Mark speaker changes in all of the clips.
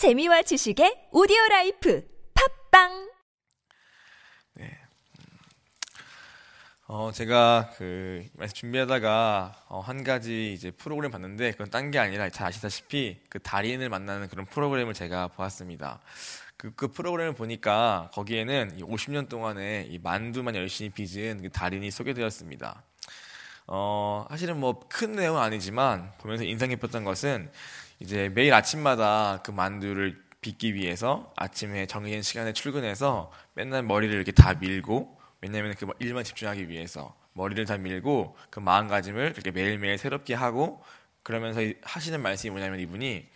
Speaker 1: 재미와 지식의 audio life 팟빵
Speaker 2: 어, 제가 그, 말씀 준비하다가, 어, 한 가지 이제 프로그램 봤는데, 그건 딴 게 아니라 잘 아시다시피, 그 달인을 만나는 그런 프로그램을 제가 보았습니다. 그, 그 프로그램을 보니까, 거기에는 이 50년 동안에 이 만두만 열심히 빚은 그 달인이 소개되었습니다. 어, 사실은 뭐 큰 내용은 아니지만, 보면서 인상 깊었던 것은, 이제 매일 아침마다 그 만두를 빚기 위해서 아침에 정해진 시간에 출근해서 맨날 머리를 이렇게 다 밀고, 왜냐하면 그 일만 집중하기 위해서 머리를 다 밀고 그 마음가짐을 그렇게 매일매일 새롭게 하고 그러면서 하시는 말씀이 뭐냐면 이분이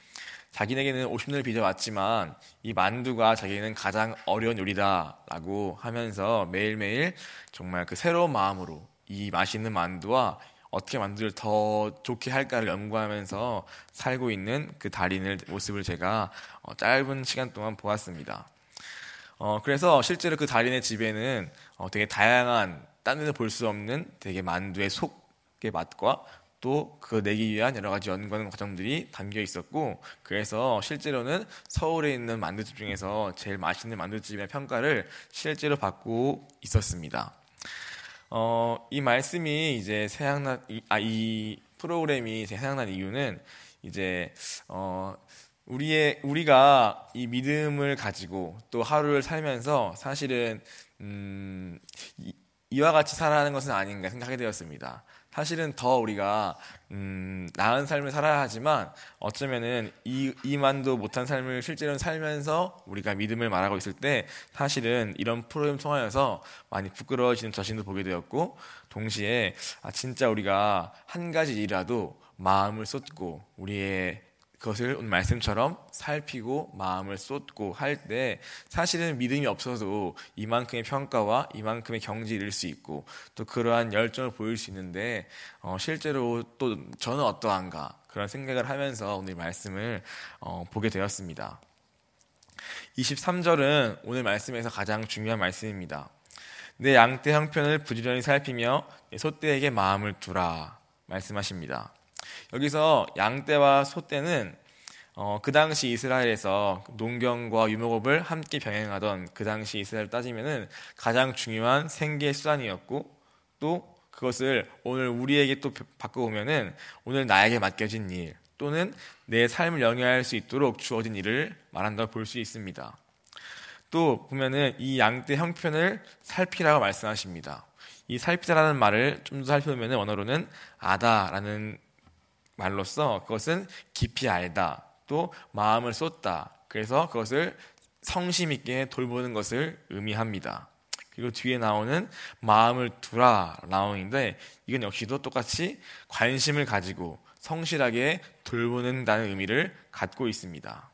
Speaker 2: 자기에게는 50년을 빚어왔지만 이 만두가 자기는 가장 어려운 요리다라고 하면서 매일매일 정말 그 새로운 마음으로 이 맛있는 만두와 어떻게 만두를 더 좋게 할까를 연구하면서 살고 있는 그 달인의 모습을 제가 어, 짧은 시간 동안 보았습니다. 어, 그래서 실제로 그 달인의 집에는 어, 되게 다양한 딴 데서 볼 수 없는 되게 만두의 속의 맛과 또 그거 내기 위한 여러 가지 연구하는 과정들이 담겨 있었고 그래서 실제로는 서울에 있는 만두집 중에서 제일 맛있는 만두집의 평가를 실제로 받고 있었습니다. 어, 이 말씀이 이제 생각난 이, 아, 이 프로그램이 생각난 이유는 이제 어, 우리의 우리가 이 믿음을 가지고 또 하루를 살면서 사실은 음, 이, 와 같이 살아가는 것은 아닌가 생각하게 되었습니다. 사실은 더 우리가 음, 나은 삶을 살아야 하지만 어쩌면은 이, 이만도 못한 삶을 실제로 살면서 우리가 믿음을 말하고 있을 때 사실은 이런 프로그램 통하여서 많이 부끄러워지는 자신도 보게 되었고 동시에 아, 진짜 우리가 한 가지 일이라도 마음을 쏟고 우리의 그것을 오늘 말씀처럼 살피고 마음을 쏟고 할 때 사실은 믿음이 없어도 이만큼의 평가와 이만큼의 경지를 잃을 수 있고 또 그러한 열정을 보일 수 있는데 어, 실제로 또 저는 어떠한가 그런 생각을 하면서 오늘 말씀을 어, 보게 되었습니다. 23절은 오늘 말씀에서 가장 중요한 말씀입니다. 내 양떼 형편을 부지런히 살피며 소떼에게 마음을 두라 말씀하십니다. 여기서 양떼와 소떼는 어, 그 당시 이스라엘에서 농경과 유목업을 함께 병행하던 그 당시 이스라엘 따지면은 가장 중요한 생계 수단이었고 또 그것을 오늘 우리에게 또 바꿔보면은 오늘 나에게 맡겨진 일 또는 내 삶을 영위할 수 있도록 주어진 일을 말한다고 볼 수 있습니다. 또 보면은 이 양떼 형편을 살피라고 말씀하십니다. 이 살피다라는 말을 좀 더 살펴보면 원어로는 아다라는 말로써 그것은 깊이 알다 또 마음을 쏟다. 그래서 그것을 성심 있게 돌보는 것을 의미합니다. 그리고 뒤에 나오는 마음을 두라 나오는데 이건 역시도 똑같이 관심을 가지고 성실하게 돌보는다는 의미를 갖고 있습니다.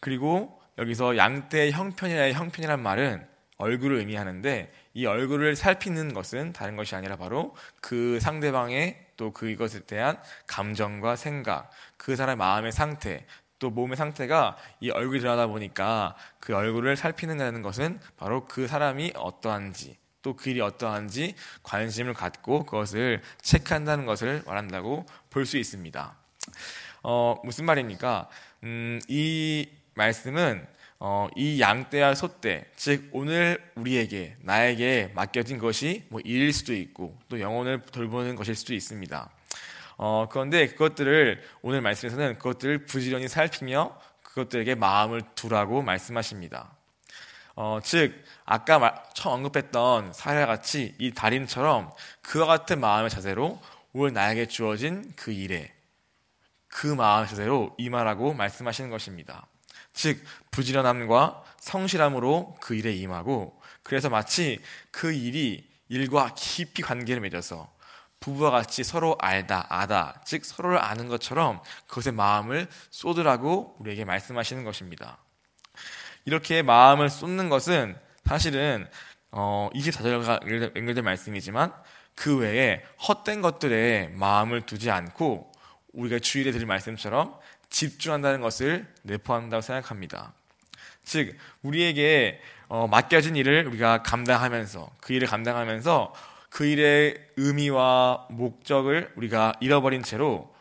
Speaker 2: 그리고 여기서 양떼의 형편이라의 형편이란 말은 얼굴을 의미하는데 이 얼굴을 살피는 것은 다른 것이 아니라 바로 그 상대방의 또 그것에 대한 감정과 생각, 그 사람의 마음의 상태, 또 몸의 상태가 이 얼굴이 드러나다 보니까 그 얼굴을 살피는다는 것은 바로 그 사람이 어떠한지, 또 그 일이 어떠한지 관심을 갖고 그것을 체크한다는 것을 말한다고 볼 수 있습니다. 어, 무슨 말입니까? 음, 이 말씀은 어, 이 양떼와 소떼, 즉 오늘 우리에게 나에게 맡겨진 것이 뭐 일일 수도 있고 또 영혼을 돌보는 것일 수도 있습니다. 어, 그런데 그것들을 오늘 말씀에서는 그것들을 부지런히 살피며 그것들에게 마음을 두라고 말씀하십니다. 어, 즉 아까 말, 처음 언급했던 사례와 같이 이 달인처럼 그와 같은 마음의 자세로 오늘 나에게 주어진 그 일에 그 마음의 자세로 임하라고 말씀하시는 것입니다. 즉 부지런함과 성실함으로 그 일에 임하고 그래서 마치 그 일이 일과 깊이 관계를 맺어서 부부와 같이 서로 알다 아다 즉 서로를 아는 것처럼 그것에 마음을 쏟으라고 우리에게 말씀하시는 것입니다. 이렇게 마음을 쏟는 것은 사실은 어, 24절과 연결된 말씀이지만 그 외에 헛된 것들에 마음을 두지 않고 우리가 주일에 드릴 말씀처럼 집중한다는 것을 내포한다고 생각합니다. 즉 우리에게 어, 맡겨진 일을 우리가 감당하면서 그 일을 감당하면서 그 일의 의미와 목적을 우리가 잃어버린 채로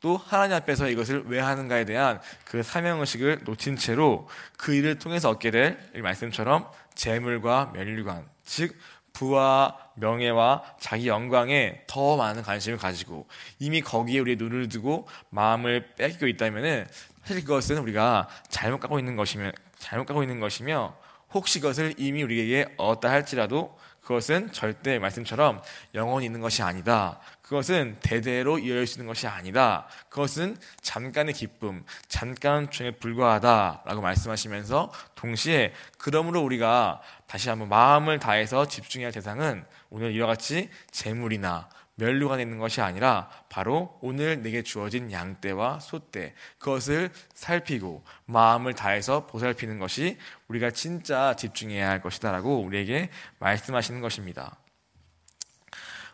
Speaker 2: 또 하나님 앞에서 이것을 왜 하는가에 대한 그 사명의식을 놓친 채로 그 일을 통해서 얻게 될 말씀처럼 재물과 멸류관, 즉 부와 명예와 자기 영광에 더 많은 관심을 가지고 이미 거기에 우리의 눈을 두고 마음을 뺏기고 있다면은 사실 그것은 우리가 잘못 가고 있는 것이며 잘못 가고 있는 것이며 혹시 그것을 이미 우리에게 얻었다 할지라도 그것은 절대 말씀처럼 영원히 있는 것이 아니다. 그것은 대대로 이어질 수 있는 것이 아니다. 그것은 잠깐의 기쁨, 잠깐 중에 불과하다라고 말씀하시면서 동시에 그러므로 우리가 다시 한번 마음을 다해서 집중해야 할 대상은 오늘 이와 같이 재물이나 멸류가 되는 것이 아니라 바로 오늘 내게 주어진 양떼와 소떼 그것을 살피고 마음을 다해서 보살피는 것이 우리가 진짜 집중해야 할 것이다라고 우리에게 말씀하시는 것입니다.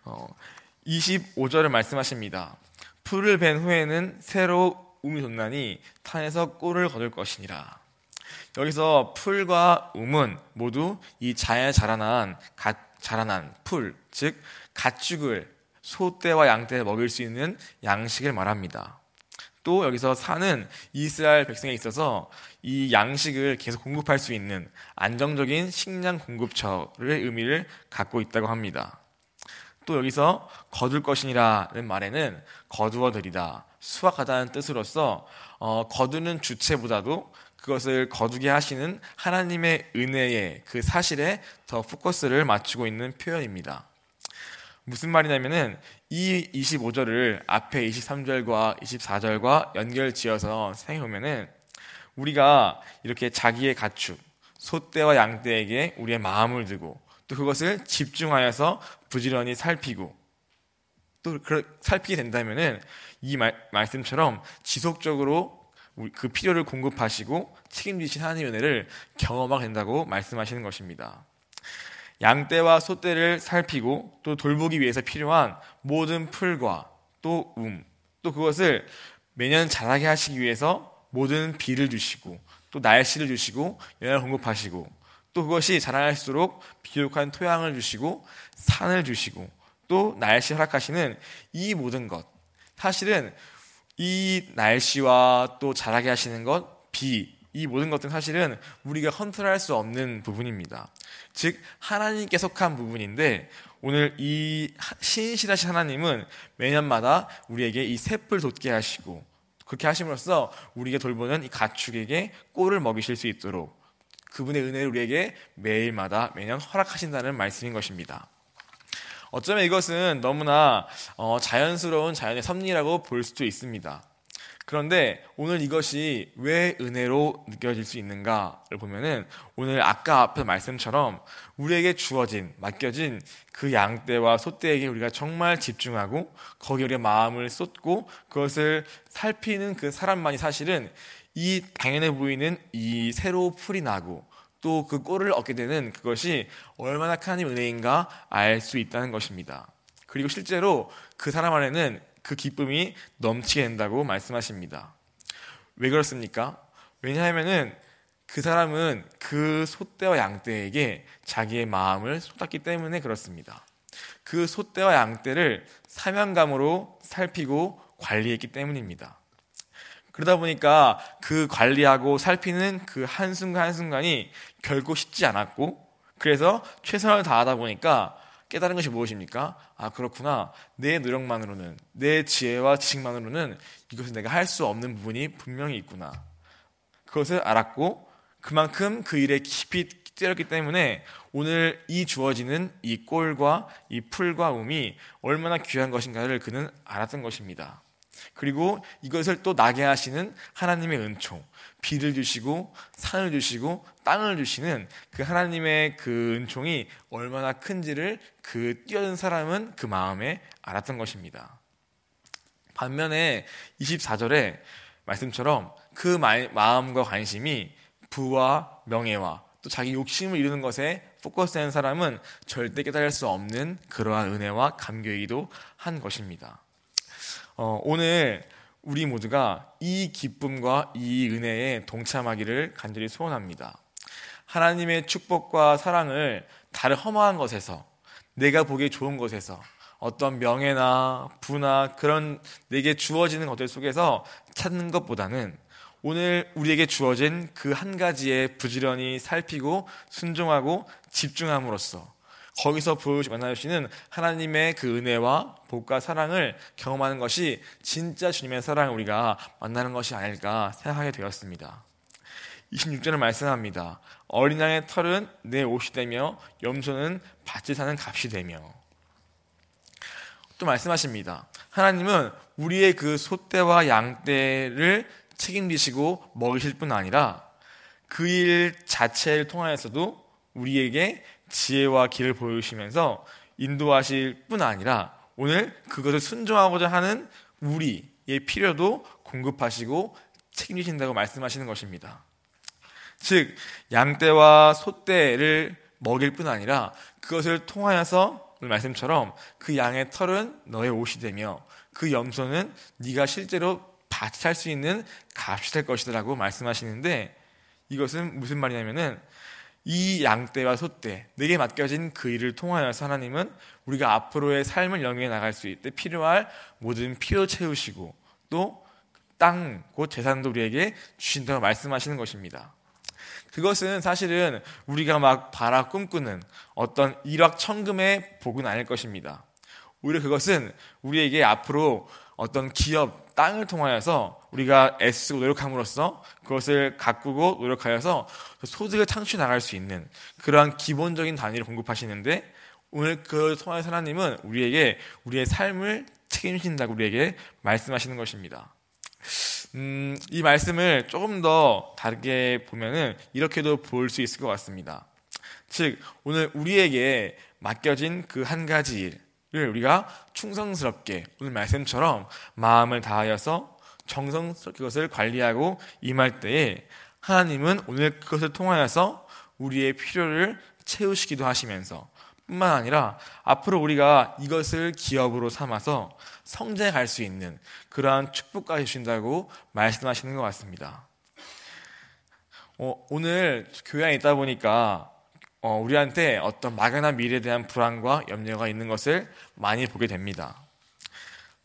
Speaker 2: 어, 25절을 말씀하십니다. 풀을 벤 후에는 새로 움이 돋나니 산에서 꼴을 거둘 것이니라. 여기서 풀과 움은 모두 이 자연에 자라난 갓 자라난 풀, 즉 가축을 소떼와 양떼를 먹일 수 있는 양식을 말합니다. 또 여기서 산은 이스라엘 백성에 있어서 이 양식을 계속 공급할 수 있는 안정적인 식량 공급처의 의미를 갖고 있다고 합니다. 또 여기서 거둘 것이니라는 말에는 거두어들이다, 수확하다는 뜻으로서 어, 거두는 주체보다도 그것을 거두게 하시는 하나님의 은혜의 그 사실에 더 포커스를 맞추고 있는 표현입니다. 무슨 말이냐면은 이 25절을 앞에 23절과 24절과 연결 지어서 생각해 보면은 우리가 이렇게 자기의 가축, 소떼와 양떼에게 우리의 마음을 두고 또 그것을 집중하여서 부지런히 살피고 또 살피게 된다면은 이 말, 말씀처럼 지속적으로 그 필요를 공급하시고 책임지신 하나님의 은혜를 경험하게 된다고 말씀하시는 것입니다. 양떼와 소떼를 살피고 또 돌보기 위해서 필요한 모든 풀과 또 움, 또 그것을 매년 자라게 하시기 위해서 모든 비를 주시고 또 날씨를 주시고 영양을 공급하시고 또 그것이 자랄수록 비옥한 토양을 주시고 산을 주시고 또 날씨 허락하시는 이 모든 것 사실은 이 날씨와 또 자라게 하시는 것, 비, 이 모든 것들은 사실은 우리가 컨트롤할 수 없는 부분입니다. 즉 하나님께 속한 부분인데 오늘 이 신실하신 하나님은 매년마다 우리에게 이 셋불 돋게 하시고 그렇게 하심으로써 우리가 돌보는 이 가축에게 꼴을 먹이실 수 있도록 그분의 은혜를 우리에게 매일마다 매년 허락하신다는 말씀인 것입니다. 어쩌면 이것은 너무나 어, 자연스러운 자연의 섭리라고 볼 수도 있습니다. 그런데 오늘 이것이 왜 은혜로 느껴질 수 있는가를 보면은 오늘 아까 앞에 말씀처럼 우리에게 주어진, 맡겨진 그 양떼와 소떼에게 우리가 정말 집중하고 거기에 우리가 마음을 쏟고 그것을 살피는 그 사람만이 사실은 이 당연해 보이는 이 새로 풀이 나고 또 그 꼴을 얻게 되는 그것이 얼마나 큰 은혜인가 알 수 있다는 것입니다. 그리고 실제로 그 사람 안에는 그 기쁨이 넘치게 된다고 말씀하십니다. 왜 그렇습니까? 왜냐하면은 그 사람은 그 소떼와 양떼에게 자기의 마음을 쏟았기 때문에 그렇습니다. 그 소떼와 양떼를 사명감으로 살피고 관리했기 때문입니다. 그러다 보니까 그 관리하고 살피는 그 한순간 한순간이 결코 쉽지 않았고, 그래서 최선을 다하다 보니까 깨달은 것이 무엇입니까? 아, 그렇구나. 내 노력만으로는, 내 지혜와 지식만으로는 이것을 내가 할 수 없는 부분이 분명히 있구나. 그것을 알았고, 그만큼 그 일에 깊이 뛰었기 때문에 오늘 이 주어지는 이 꼴과 이 풀과 um이 얼마나 귀한 것인가를 그는 알았던 것입니다. 그리고 이것을 또 나게 하시는 하나님의 은총, 비를 주시고 산을 주시고 땅을 주시는 그 하나님의 그 은총이 얼마나 큰지를 그 뛰어든 사람은 그 마음에 알았던 것입니다. 반면에 24절에 말씀처럼 그 마음과 관심이 부와 명예와 또 자기 욕심을 이루는 것에 포커스된 사람은 절대 깨달을 수 없는 그러한 은혜와 감격이기도 한 것입니다. 어, 오늘 우리 모두가 이 기쁨과 이 은혜에 동참하기를 간절히 소원합니다. 하나님의 축복과 사랑을 다른 허망한 것에서 내가 보기에 좋은 것에서 어떤 명예나 부나 그런 내게 주어지는 것들 속에서 찾는 것보다는 오늘 우리에게 주어진 그 한 가지에 부지런히 살피고 순종하고 집중함으로써 거기서 만나주시는 하나님의 그 은혜와 복과 사랑을 경험하는 것이 진짜 주님의 사랑을 우리가 만나는 것이 아닐까 생각하게 되었습니다. 26절을 말씀합니다. 어린 양의 털은 내 옷이 되며 염소는 밭에 사는 값이 되며 또 말씀하십니다. 하나님은 우리의 그 소떼와 양떼를 책임지시고 먹이실 뿐 아니라 그 일 자체를 통하여서도 우리에게 지혜와 길을 보여주시면서 인도하실 뿐 아니라 오늘 그것을 순종하고자 하는 우리의 필요도 공급하시고 책임지신다고 말씀하시는 것입니다. 즉, 양떼와 소떼를 먹일 뿐 아니라 그것을 통하여서 말씀처럼 그 양의 털은 너의 옷이 되며 그 염소는 네가 실제로 밭이 살수 있는 값이 될 것이라고 말씀하시는데 이것은 무슨 말이냐면은 이 양떼와 소떼 내게 맡겨진 그 일을 통하여서 하나님은 우리가 앞으로의 삶을 영위해 나갈 수 있을 때 필요할 모든 필요 채우시고 또 땅, 곧 재산도 우리에게 주신다고 말씀하시는 것입니다. 그것은 사실은 우리가 막 바라 꿈꾸는 어떤 일확천금의 복은 아닐 것입니다. 오히려 그것은 우리에게 앞으로 어떤 기업, 땅을 통하여서 우리가 애쓰고 노력함으로써 그것을 가꾸고 노력하여서 소득을 창출해 나갈 수 있는 그러한 기본적인 단위를 공급하시는데 오늘 그 통하여서 하나님은 우리에게 우리의 삶을 책임진다고 우리에게 말씀하시는 것입니다. 음, 이 말씀을 조금 더 다르게 보면은 이렇게도 볼 수 있을 것 같습니다. 즉, 오늘 우리에게 맡겨진 그 한 가지 일을 우리가 충성스럽게 오늘 말씀처럼 마음을 다하여서 정성스럽게 그것을 관리하고 임할 때에 하나님은 오늘 그것을 통하여서 우리의 필요를 채우시기도 하시면서 뿐만 아니라 앞으로 우리가 이것을 기업으로 삼아서 성장해 갈수 있는 그러한 축복까지 주신다고 말씀하시는 것 같습니다. 어, 오늘 교회에 있다 보니까 어, 우리한테 어떤 막연한 미래에 대한 불안과 염려가 있는 것을 많이 보게 됩니다.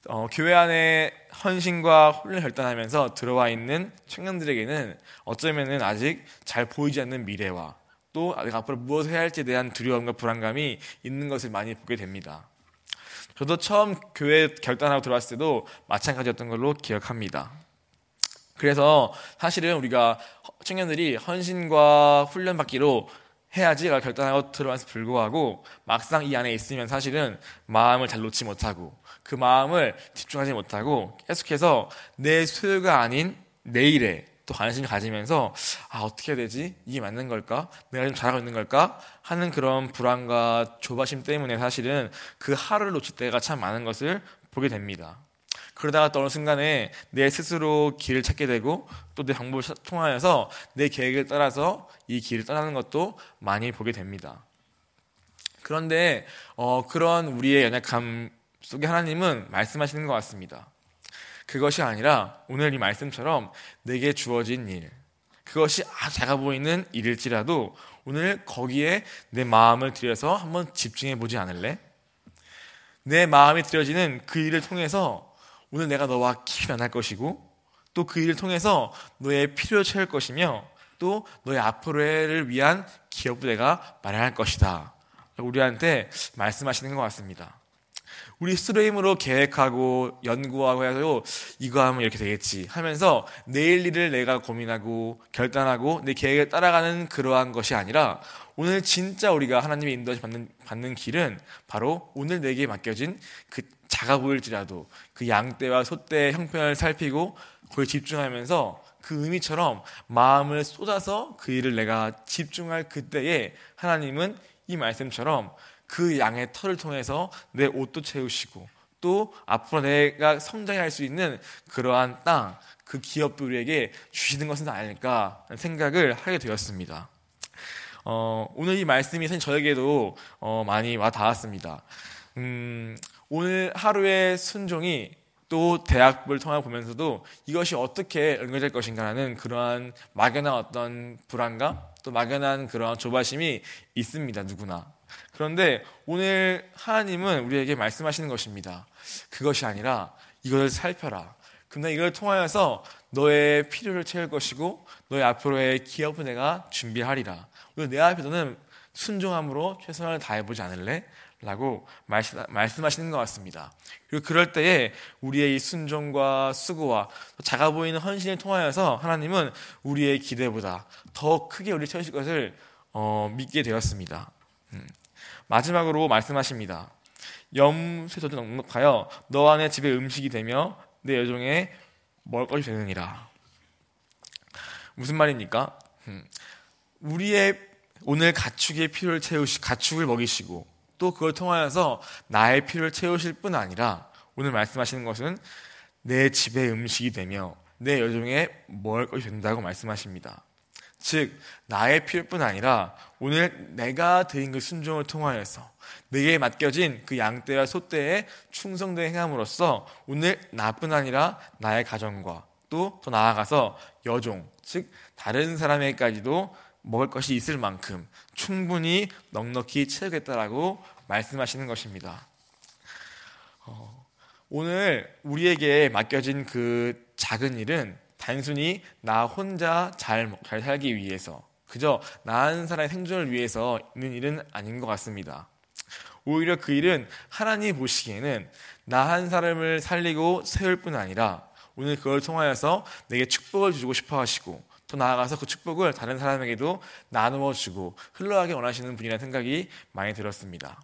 Speaker 2: 어, 교회 안에 헌신과 훈련을 결단하면서 들어와 있는 청년들에게는 어쩌면은 아직 잘 보이지 않는 미래와 또 앞으로 무엇을 해야 할지에 대한 두려움과 불안감이 있는 것을 많이 보게 됩니다. 저도 처음 교회 결단하고 들어왔을 때도 마찬가지였던 걸로 기억합니다. 그래서 사실은 우리가 청년들이 헌신과 훈련 받기로 해야지가 결단하고 들어와서 불구하고 막상 이 안에 있으면 사실은 마음을 잘 놓지 못하고 그 마음을 집중하지 못하고 계속해서 내 소유가 아닌 내일에 또 관심을 가지면서 아 어떻게 해야 되지 이게 맞는 걸까 내가 좀 잘하고 있는 걸까 하는 그런 불안과 조바심 때문에 사실은 그 하루를 놓칠 때가 참 많은 것을 보게 됩니다. 그러다가 또 어느 순간에 내 스스로 길을 찾게 되고 또내 방법을 통하여서 내 계획을 따라서 이 길을 떠나는 것도 많이 보게 됩니다. 그런데 어, 그런 우리의 연약함 속에 하나님은 말씀하시는 것 같습니다. 그것이 아니라 오늘 이 말씀처럼 내게 주어진 일, 그것이 작아 보이는 일일지라도 오늘 거기에 내 마음을 들여서 한번 집중해 보지 않을래? 내 마음이 들여지는 그 일을 통해서 오늘 내가 너와 깊이 만날 것이고 또 그 일을 통해서 너의 필요를 채울 것이며 또 너의 앞으로를 위한 기업도 내가 마련할 것이다. 우리한테 말씀하시는 것 같습니다. 우리 스스로 힘으로 계획하고 연구하고 해서 이거 하면 이렇게 되겠지 하면서 내일 일을 내가 고민하고 결단하고 내 계획을 따라가는 그러한 것이 아니라 오늘 진짜 우리가 하나님의 인도를 받는, 받는 길은 바로 오늘 내게 맡겨진 그 작아 보일지라도 그 양떼와 소떼의 형편을 살피고 그걸 집중하면서 그 의미처럼 마음을 쏟아서 그 일을 내가 집중할 그때에 하나님은 이 말씀처럼 그 양의 털을 통해서 내 옷도 채우시고 또 앞으로 내가 성장할 수 있는 그러한 땅, 그 기업도 우리에게 주시는 것은 아닐까 생각을 하게 되었습니다. 어, 오늘 이 말씀이 사실 저에게도 어, 많이 와 닿았습니다. 음, 오늘 하루의 순종이 또 대학을 통해 보면서도 이것이 어떻게 연결될 것인가라는 그러한 막연한 어떤 불안감, 또 막연한 그러한 조바심이 있습니다, 누구나. 그런데 오늘 하나님은 우리에게 말씀하시는 것입니다. 그것이 아니라 이것을 살펴라. 그럼 이걸 통하여서 너의 필요를 채울 것이고 너의 앞으로의 기업을 내가 준비하리라. 내 앞에 너는 순종함으로 최선을 다해보지 않을래? 라고 말씀하시는 것 같습니다. 그리고 그럴 때에 우리의 이 순종과 수고와 작아 보이는 헌신을 통하여서 하나님은 우리의 기대보다 더 크게 우리 채우실 것을 어, 믿게 되었습니다. 음. 마지막으로 말씀하십니다. 염세조도 넉넉하여 너 안에 집에 음식이 되며 내 여종에 먹을 것이 되느니라. 무슨 말입니까? 음. 우리의 오늘 가축의 필요를 채우시 가축을 먹이시고 또 그걸 통하여서 나의 필요를 채우실 뿐 아니라 오늘 말씀하시는 것은 내 집의 음식이 되며 내 여종에 먹을 것이 된다고 말씀하십니다. 즉 나의 필요뿐 아니라 오늘 내가 드린 그 순종을 통하여서 내게 맡겨진 그 양떼와 소떼의 충성된 행함으로써 오늘 나뿐 아니라 나의 가정과 또 더 나아가서 여종 즉 다른 사람에게까지도 먹을 것이 있을 만큼 충분히 넉넉히 채우겠다라고 말씀하시는 것입니다. 어, 오늘 우리에게 맡겨진 그 작은 일은 단순히 나 혼자 잘, 잘 살기 위해서 그저 나한 사람의 생존을 위해서 있는 일은 아닌 것 같습니다. 오히려 그 일은 하나님 보시기에는 나 한 사람을 살리고 세울 뿐 아니라 오늘 그걸 통하여서 내게 축복을 주고 싶어 하시고 또 나아가서 그 축복을 다른 사람에게도 나누어 주고 흘러가게 원하시는 분이라는 생각이 많이 들었습니다.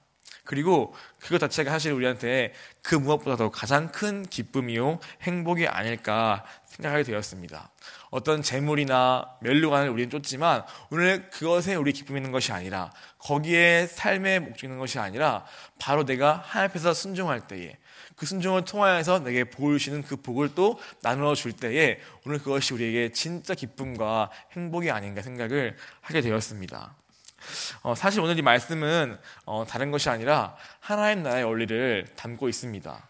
Speaker 2: 그리고 그것 자체가 사실 우리한테 그 무엇보다도 가장 큰 기쁨이요 행복이 아닐까 생각하게 되었습니다. 어떤 재물이나 멸류관을 우리는 쫓지만 오늘 그것에 우리 기쁨이 있는 것이 아니라 거기에 삶의 목적이 있는 것이 아니라 바로 내가 하나님 앞에서 순종할 때에 그 순종을 통하여서 내게 복을 주시는 그 복을 또 나누어 줄 때에 오늘 그것이 우리에게 진짜 기쁨과 행복이 아닌가 생각을 하게 되었습니다. 어, 사실 오늘 이 말씀은 어, 다른 것이 아니라 하나님 나라의 원리를 담고 있습니다.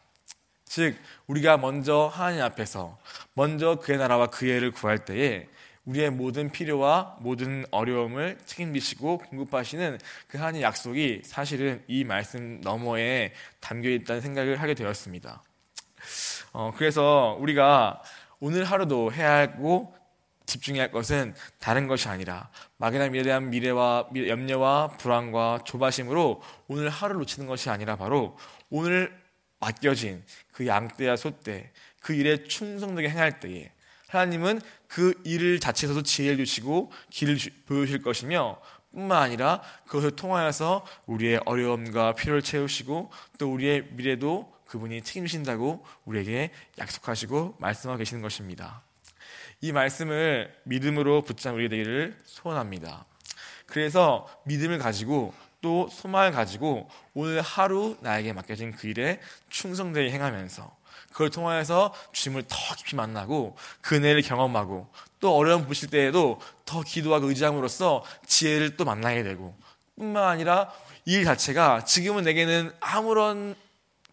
Speaker 2: 즉 우리가 먼저 하나님 앞에서 먼저 그의 나라와 그의 를 구할 때에 우리의 모든 필요와 모든 어려움을 책임지시고 공급하시는 그 하나님 약속이 사실은 이 말씀 너머에 담겨 있다는 생각을 하게 되었습니다. 어, 그래서 우리가 오늘 하루도 해야 하고 집중해야 할 것은 다른 것이 아니라 막연한 미래에 대한 미래와 염려와 불안과 조바심으로 오늘 하루를 놓치는 것이 아니라 바로 오늘 맡겨진 그 양떼와 소떼 그 일에 충성되게 행할 때에 하나님은 그일 자체에서도 지혜를 주시고 길을 보여주실 것이며 뿐만 아니라 그것을 통하여서 우리의 어려움과 필요를 채우시고 또 우리의 미래도 그분이 책임지신다고 우리에게 약속하시고 말씀하고 계시는 것입니다. 이 말씀을 믿음으로 우리 되기를 소원합니다. 그래서 믿음을 가지고 또 소망을 가지고 오늘 하루 나에게 맡겨진 그 일에 충성되게 행하면서 그걸 통하여서 주님을 더 깊이 만나고 그은혜를 경험하고 또 어려움 부실 때에도 더 기도하고 의지함으로써 지혜를 또 만나게 되고 뿐만 아니라 이일 자체가 지금은 내게는 아무런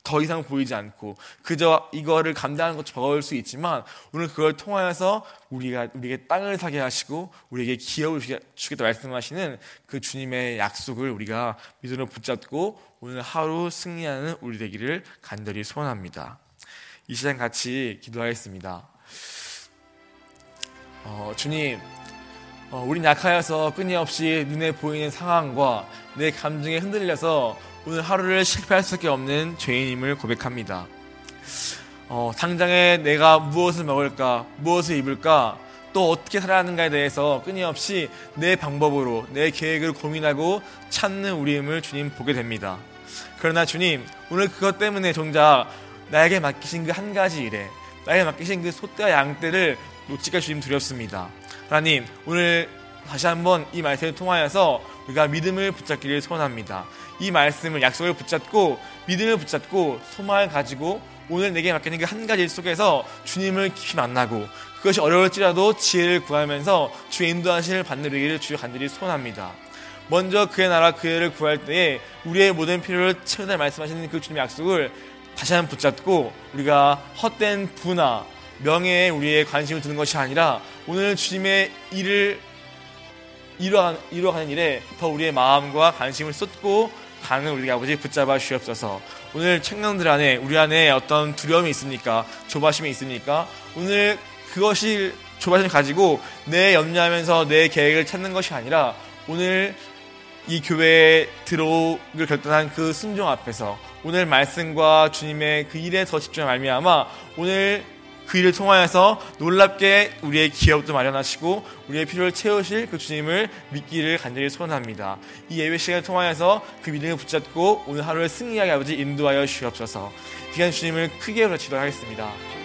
Speaker 2: 더 이상 보이지 않고 그저 이거를 감당하는 것 적을 수 있지만 오늘 그걸 통하여서 우리가 우리에게 땅을 사게 하시고 우리에게 기업을 주겠다 말씀하시는 그 주님의 약속을 우리가 믿음으로 붙잡고 오늘 하루 승리하는 우리 되기를 간절히 소원합니다. 이 시간 같이 기도하겠습니다. 어, 주님, 어, 우린 약하여서 끊임없이 눈에 보이는 상황과 내 감정에 흔들려서 오늘 하루를 실패할 수밖에 없는 죄인임을 고백합니다. 어, 당장에 내가 무엇을 먹을까, 무엇을 입을까, 또 어떻게 살아야 하는가에 대해서 끊임없이 내 방법으로 내 계획을 고민하고 찾는 우리임을 주님 보게 됩니다. 그러나 주님, 오늘 그것 때문에 정작 나에게 맡기신 그 한 가지 일에, 나에게 맡기신 그 소떼와 양떼를 놓치가 주님 두렵습니다. 하나님, 오늘 다시 한번 이 말씀을 통하여서 우리가 믿음을 붙잡기를 소원합니다. 이 말씀을 약속을 붙잡고 믿음을 붙잡고 소망을 가지고 오늘 내게 맡기는 그 한 가지 일 속에서 주님을 깊이 만나고 그것이 어려울지라도 지혜를 구하면서 주의 인도하심을 받는 우리를 주여 간절히 소원합니다. 먼저 그의 나라 그의 를 구할 때에 우리의 모든 필요를 채우다 말씀하시는 그 주님의 약속을 다시 한번 붙잡고 우리가 헛된 부나 명예에 우리의 관심을 두는 것이 아니라 오늘 주님의 일을 이루어, 이루어가는 일에 더 우리의 마음과 관심을 쏟고 가는 우리 아버지 붙잡아 주옵소서. 오늘 청년들 안에 우리 안에 어떤 두려움이 있습니까? 조바심이 있습니까? 오늘 그것이 조바심을 가지고 내 염려하면서 내 계획을 찾는 것이 아니라 오늘 이 교회에 들어오기를 결단한 그 순종 앞에서 오늘 말씀과 주님의 그 일에 더 집중할 말미암아 오늘 그 일을 통하여서 놀랍게 우리의 기업도 마련하시고 우리의 필요를 채우실 그 주님을 믿기를 간절히 소원합니다. 이 예배 시간을 통하여서 그 믿음을 붙잡고 오늘 하루를 승리하게 아버지 인도하여 주옵소서. 기간 주님을 크게 불러 기도하겠습니다.